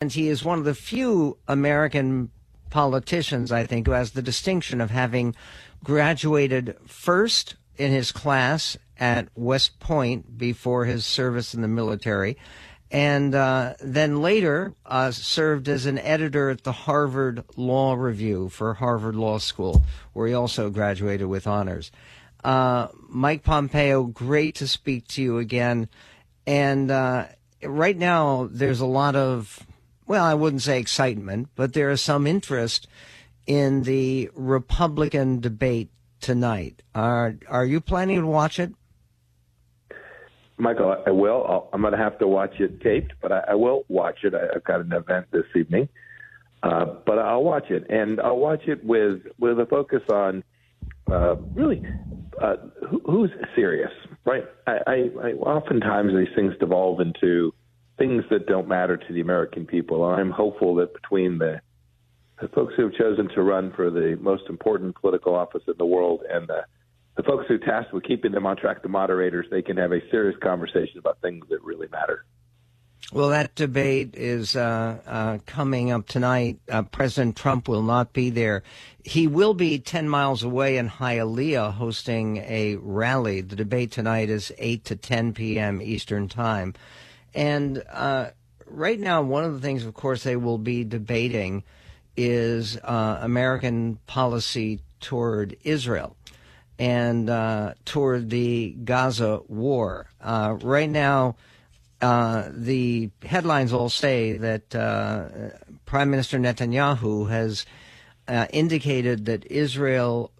And he is one of the few American politicians, I think, who has the distinction of having graduated first in his class at West Point before his service in the military, and uh, then later uh, served as an editor at the Harvard Law Review for Harvard Law School, where he also graduated with honors. Uh, Mike Pompeo, great to speak to you again. And uh, right now, there's a lot of, well, I wouldn't say excitement, but there is some interest in the Republican debate tonight. Are are you planning to watch it? Michael, I will. i am going to have to watch it taped, but I, I will watch it. I, have got an event this evening, uh, but I'll watch it, and I'll watch it with with a focus on uh, really uh, who, who's serious, right? I, I, I oftentimes these things devolve into things that don't matter to the American people. I'm hopeful that between the the folks who have chosen to run for the most important political office in the world and the the folks who are tasked with keeping them on track, the moderators, they can have a serious conversation about things that really matter. Well, that debate is uh, uh, coming up tonight. Uh, President Trump will not be there. He will be 10 miles away in Hialeah hosting a rally. The debate tonight is 8 to 10 p.m. Eastern Time. And uh, right now, one of the things, of course, they will be debating is uh, American policy toward Israel and uh, toward the Gaza war. Uh, right now, uh, the headlines all say that uh, Prime Minister Netanyahu has indicated that Israel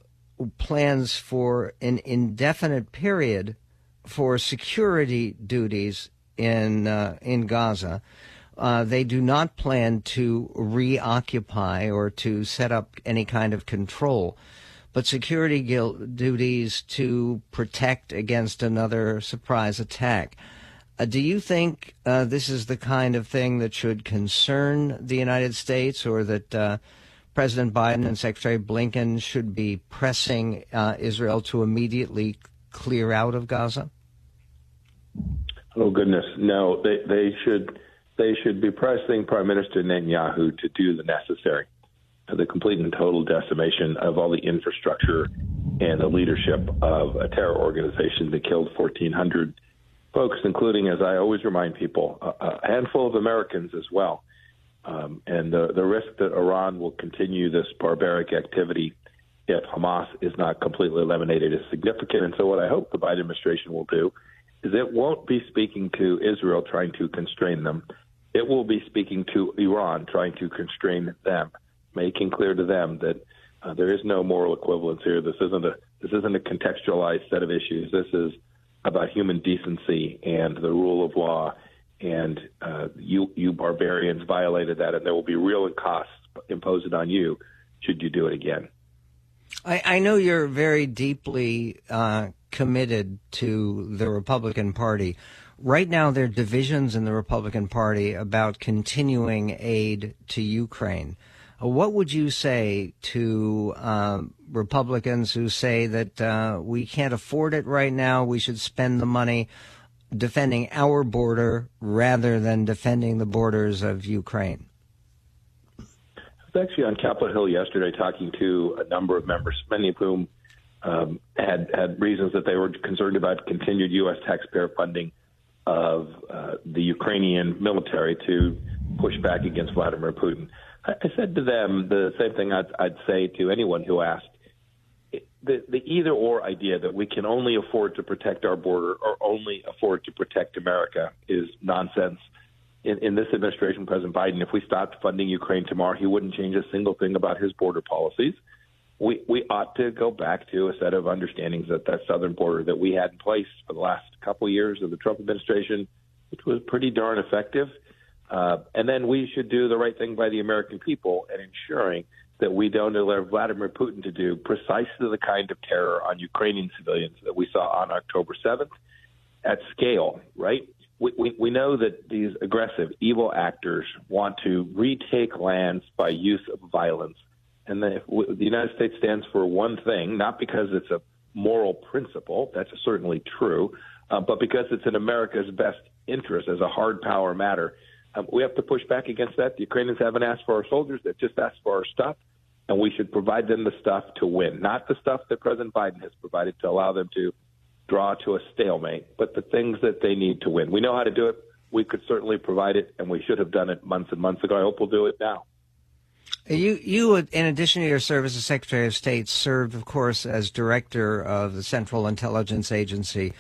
plans for an indefinite period for security duties in uh, in Gaza. they do not plan to reoccupy or to set up any kind of control but security duties to protect against another surprise attack. Uh, do you think uh, this is the kind of thing that should concern the United States, or that uh, President Biden and Secretary Blinken should be pressing uh, Israel to immediately clear out of Gaza? Oh goodness, no! They they should they should be pressing Prime Minister Netanyahu to do the necessary the complete and total decimation of all the infrastructure and the leadership of a terror organization that killed 1,400 folks, including, as I always remind people, a, handful of Americans as well. Um, and the, the risk that Iran will continue this barbaric activity if Hamas is not completely eliminated is significant. And so, what I hope the Biden administration will do is it won't be speaking to Israel trying to constrain them. It will be speaking to Iran trying to constrain them making clear to them that uh, there is no moral equivalence here. This isn't a this isn't a contextualized set of issues. This is about human decency and the rule of law. And uh, you you barbarians violated that, and there will be real costs imposed on you should you do it again. I, I know you're very deeply uh, committed to the Republican Party. Right now, there are divisions in the Republican Party about continuing aid to Ukraine. What would you say to um, Republicans who say that uh, we can't afford it right now? We should spend the money defending our border rather than defending the borders of Ukraine? I was actually on Capitol Hill yesterday talking to a number of members, many of whom um, had had reasons that they were concerned about continued U.S. taxpayer funding of uh, the Ukrainian military to push back against Vladimir Putin. I said to them the same thing I'd, I'd say to anyone who asked. The, the either or idea that we can only afford to protect our border or only afford to protect America is nonsense. In, in this administration, President Biden, if we stopped funding Ukraine tomorrow, he wouldn't change a single thing about his border policies. We we ought to go back to a set of understandings that that southern border that we had in place for the last couple of years of the Trump administration, which was pretty darn effective. Uh, and then we should do the right thing by the American people and ensuring that we don't allow Vladimir Putin to do precisely the kind of terror on Ukrainian civilians that we saw on October 7th at scale, right? We, we, we know that these aggressive, evil actors want to retake lands by use of violence. And the, the United States stands for one thing, not because it's a moral principle, that's certainly true, uh, but because it's in America's best interest as a hard power matter Um, we have to push back against that. The Ukrainians haven't asked for our soldiers; they've just asked for our stuff, and we should provide them the stuff to win, not the stuff that President Biden has provided to allow them to draw to a stalemate, but the things that they need to win. We know how to do it. We could certainly provide it, and we should have done it months and months ago. I hope we'll do it now. You, you, in addition to your service as Secretary of State, served, of course, as director of the Central Intelligence Agency.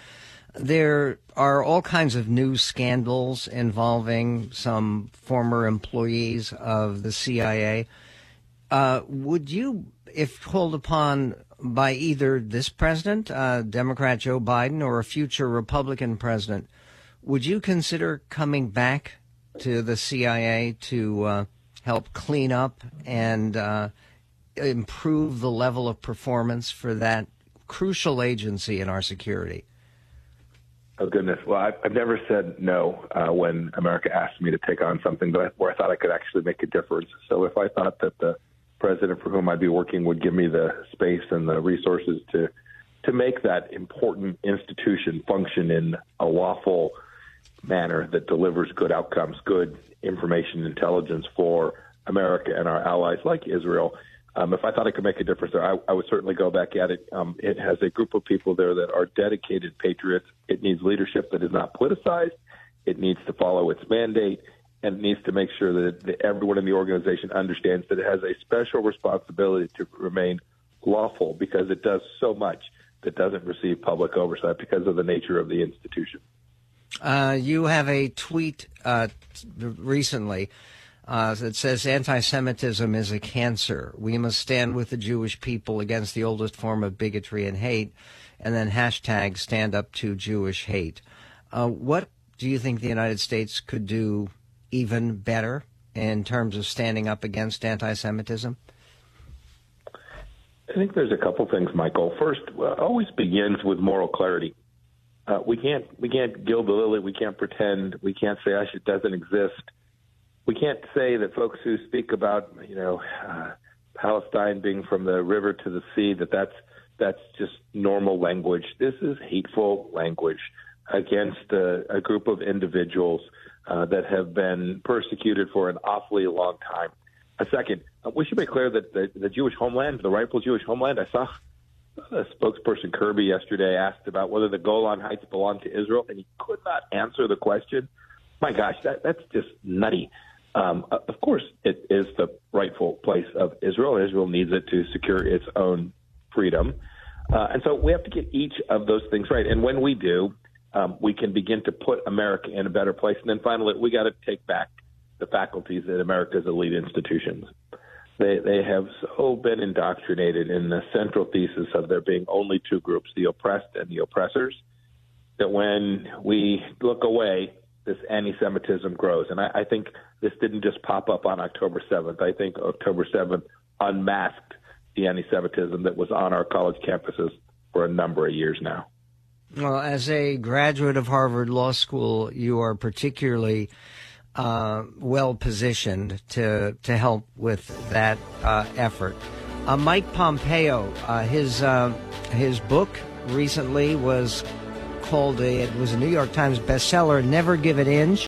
There are all kinds of new scandals involving some former employees of the CIA. Uh, would you, if called upon by either this president, uh, Democrat Joe Biden, or a future Republican president, would you consider coming back to the CIA to uh, help clean up and uh, improve the level of performance for that crucial agency in our security? Oh goodness! Well, I've, I've never said no uh, when America asked me to take on something that I, where I thought I could actually make a difference. So if I thought that the president for whom I'd be working would give me the space and the resources to to make that important institution function in a lawful manner that delivers good outcomes, good information intelligence for America and our allies like Israel. Um, if I thought I could make a difference there, I, I would certainly go back at it. Um, it has a group of people there that are dedicated patriots. It needs leadership that is not politicized. It needs to follow its mandate and it needs to make sure that, that everyone in the organization understands that it has a special responsibility to remain lawful because it does so much that doesn't receive public oversight because of the nature of the institution. Uh, you have a tweet uh, recently uh, that says anti Semitism is a cancer. We must stand with the Jewish people against the oldest form of bigotry and hate, and then hashtag stand up to Jewish hate. Uh, what do you think the United States could do even better in terms of standing up against anti Semitism? I think there's a couple things, Michael. First, well, always begins with moral clarity. Uh, we can't we can't gild the lily. We can't pretend. We can't say it doesn't exist. We can't say that folks who speak about you know uh, Palestine being from the river to the sea that that's that's just normal language. This is hateful language against a, a group of individuals uh, that have been persecuted for an awfully long time. A second, uh, we should make clear that the, the Jewish homeland, the rightful Jewish homeland, I saw a spokesperson Kirby yesterday asked about whether the Golan Heights belong to Israel, and he could not answer the question. My gosh, that, that's just nutty. Um, of course, it is the rightful place of Israel. Israel needs it to secure its own freedom. Uh, and so we have to get each of those things right. And when we do, um, we can begin to put America in a better place. And then finally, we got to take back the faculties at America's elite institutions. They, they have so been indoctrinated in the central thesis of there being only two groups, the oppressed and the oppressors, that when we look away, this anti Semitism grows. And I, I think this didn't just pop up on October 7th. I think October 7th unmasked the anti Semitism that was on our college campuses for a number of years now. Well, as a graduate of Harvard Law School, you are particularly uh, well positioned to to help with that uh, effort. Uh, Mike Pompeo, uh, his uh, his book recently was called a, it was a New York Times bestseller. Never give an inch.